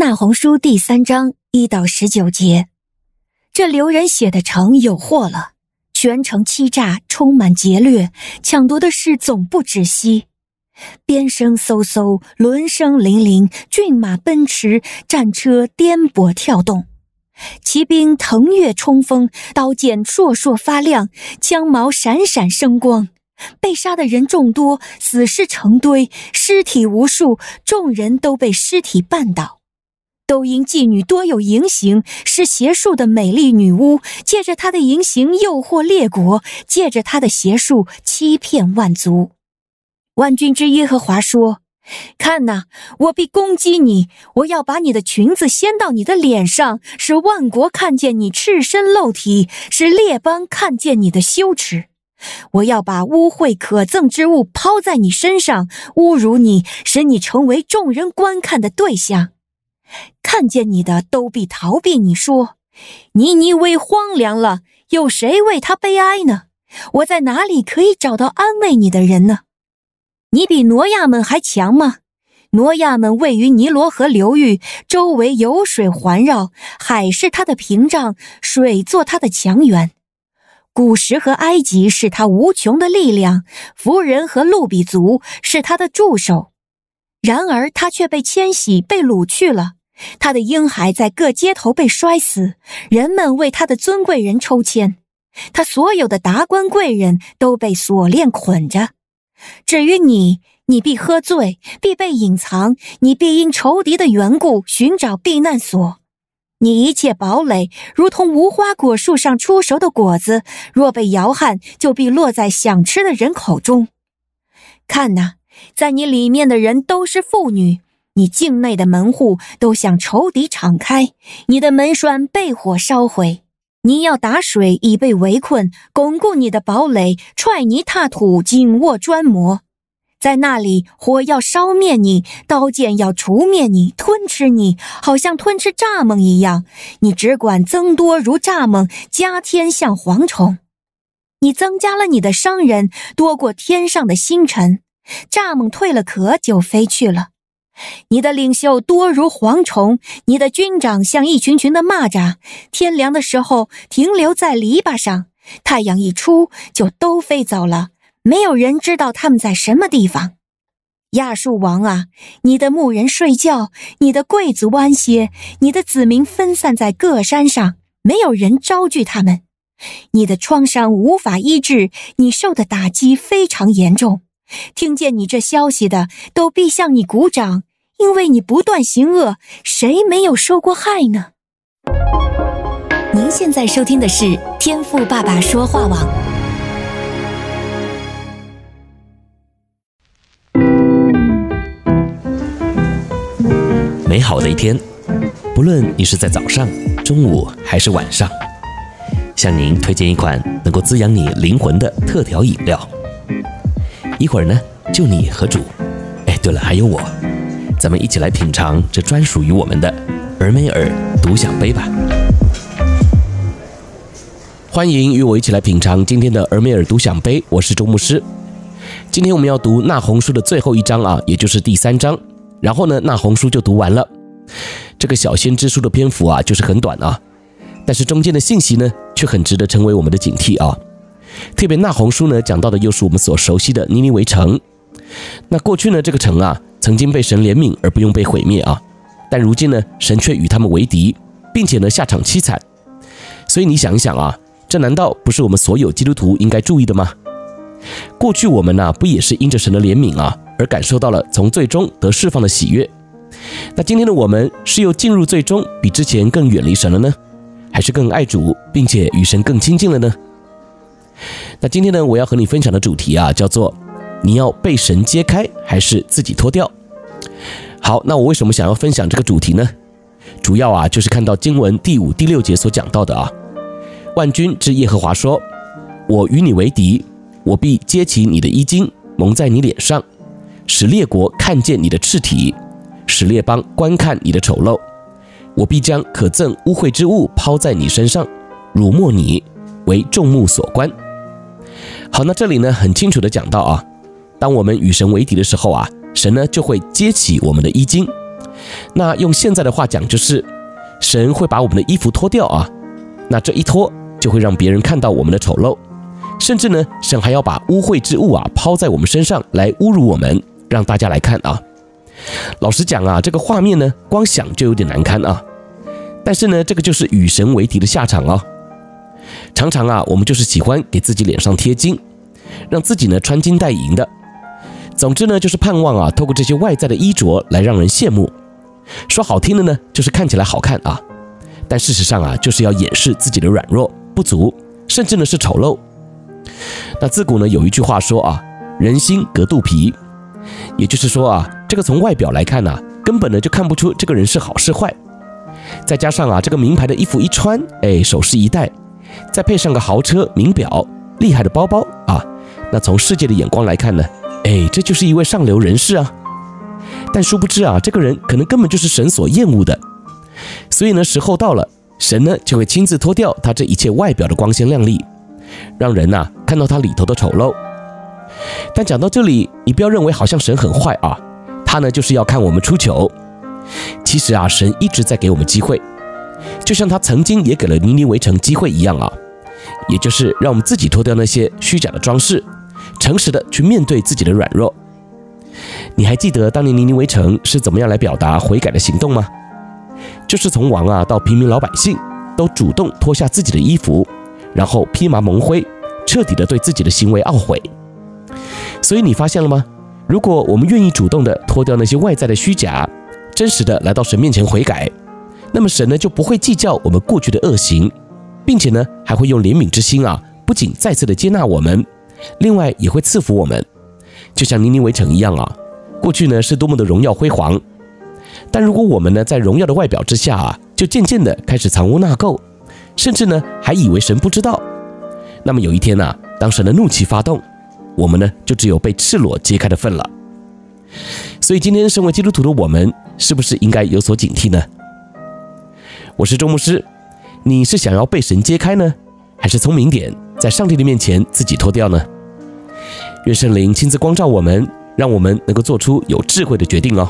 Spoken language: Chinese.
那红书第三章一到十九节，这流人血的城有祸了，全城欺诈，充满劫掠，抢夺的事总不止息。鞭声嗖嗖，轮声铃铃，骏马奔驰，战车颠簸跳动，骑兵腾跃冲锋，刀剑烁烁发亮，枪矛闪闪生光。被杀的人众多，死尸成堆，尸体无数，众人都被尸体绊倒。都因妓女多有淫行，是邪术的美丽女巫，借着她的淫行诱惑列国，借着她的邪术欺骗万族。万军之耶和华说：“看哪，我必攻击你！我要把你的裙子掀到你的脸上，使万国看见你赤身露体，使列邦看见你的羞耻。”我要把污秽可憎之物抛在你身上，侮辱你，使你成为众人观看的对象。看见你的都必逃避你，说：“尼尼微荒凉了，有谁为他悲哀呢？我在哪里可以找到安慰你的人呢？你比挪亚们还强吗？挪亚们位于尼罗河流域，周围有水环绕，海是他的屏障，水做他的墙垣。”古时和埃及是他无穷的力量，弗人和路比族是他的助手。然而他却被迁徙，被掳去了。他的婴孩在各街头被摔死，人们为他的尊贵人抽签。他所有的达官贵人都被锁链捆着。至于你，你必喝醉，必被隐藏，你必因仇敌的缘故寻找避难所。你一切堡垒如同无花果树上出熟的果子，若被摇撼，就必落在想吃的人口中。看哪，在你里面的人都是妇女，你境内的门户都向仇敌敞开，你的门栓被火烧毁。你要打水以备围困，巩固你的堡垒，踹泥踏土，紧握砖磨。在那里，火要烧灭你，刀剑要除灭你，吞吃你，好像吞吃蚱蜢一样。你只管增多如蚱蜢，加添像蝗虫。你增加了你的商人，多过天上的星辰。蚱蜢蜕了壳就飞去了。你的领袖多如蝗虫，你的军长像一群群的蚂蚱。天凉的时候停留在篱笆上，太阳一出就都飞走了。没有人知道他们在什么地方。亚述王啊，你的牧人睡觉，你的贵族安歇，你的子民分散在各山上，没有人招聚他们。你的创伤无法医治，你受的打击非常严重。听见你这消息的，都必向你鼓掌，因为你不断行恶，谁没有受过害呢？您现在收听的是天赋爸爸说话网。美好的一天，不论你是在早上、中午还是晚上，向您推荐一款能够滋养你灵魂的特调饮料。一会儿呢，就你和主，哎，对了，还有我，咱们一起来品尝这专属于我们的尔梅尔独享杯吧。欢迎与我一起来品尝今天的尔梅尔独享杯，我是周牧师。今天我们要读那红书的最后一章啊，也就是第三章。然后呢，那红书就读完了。这个小先知书的篇幅啊，就是很短啊，但是中间的信息呢，却很值得成为我们的警惕啊。特别那红书呢，讲到的又是我们所熟悉的尼尼微城。那过去呢，这个城啊，曾经被神怜悯而不用被毁灭啊，但如今呢，神却与他们为敌，并且呢，下场凄惨。所以你想一想啊，这难道不是我们所有基督徒应该注意的吗？过去我们呢、不也是因着神的怜悯啊？而感受到了从最终得释放的喜悦。那今天的我们是又进入最终，比之前更远离神了呢，还是更爱主，并且与神更亲近了呢？那今天呢，我要和你分享的主题啊，叫做你要被神揭开，还是自己脱掉？好，那我为什么想要分享这个主题呢？主要啊，就是看到经文第五、第六节所讲到的啊，万军之耶和华说：“我与你为敌，我必揭起你的衣襟，蒙在你脸上。”使列国看见你的赤体，使列邦观看你的丑陋。我必将可憎污秽之物抛在你身上，辱没你，为众目所观。好，那这里呢，很清楚的讲到啊，当我们与神为敌的时候啊，神呢就会揭起我们的衣襟，那用现在的话讲，就是神会把我们的衣服脱掉啊。那这一脱，就会让别人看到我们的丑陋，甚至呢，神还要把污秽之物啊抛在我们身上来侮辱我们，让大家来看啊。老实讲啊，这个画面呢，光想就有点难堪啊。但是呢，这个就是与神为敌的下场哦。常常啊，我们就是喜欢给自己脸上贴金，让自己呢穿金戴银的。总之呢，就是盼望啊，透过这些外在的衣着来让人羡慕。说好听的呢，就是看起来好看啊。但事实上啊，就是要掩饰自己的软弱、不足，甚至呢是丑陋。那自古呢有一句话说啊，人心隔肚皮，也就是说啊，这个从外表来看呢、根本呢就看不出这个人是好是坏。再加上啊，这个名牌的衣服一穿，哎，首饰一戴，再配上个豪车、名表、厉害的包包啊，那从世界的眼光来看呢，哎，这就是一位上流人士啊。但殊不知啊，这个人可能根本就是神所厌恶的。所以呢，时候到了，神呢就会亲自脱掉他这一切外表的光鲜亮丽，让人呐看到他里头的丑陋。但讲到这里，你不要认为好像神很坏啊，他呢就是要看我们出糗。其实啊，神一直在给我们机会，就像他曾经也给了尼尼围城机会一样啊，也就是让我们自己脱掉那些虚假的装饰，诚实的去面对自己的软弱。你还记得当年尼尼微城是怎么样来表达悔改的行动吗？就是从王啊到平民老百姓，都主动脱下自己的衣服，然后披麻蒙灰，彻底的对自己的行为懊悔。所以你发现了吗？如果我们愿意主动的脱掉那些外在的虚假，真实的来到神面前悔改，那么神呢就不会计较我们过去的恶行，并且呢还会用怜悯之心啊，不仅再次的接纳我们，另外也会赐福我们，就像尼尼微城一样啊，过去呢是多么的荣耀辉煌，但如果我们呢在荣耀的外表之下啊，就渐渐的开始藏污纳垢，甚至呢还以为神不知道，那么有一天呐、啊，当神的怒气发动，我们呢就只有被赤裸揭开的份了。所以今天身为基督徒的我们，是不是应该有所警惕呢？我是周牧师，你是想要被神揭开呢，还是聪明点，在上帝的面前自己脱掉呢？愿圣灵亲自光照我们，让我们能够做出有智慧的决定哦。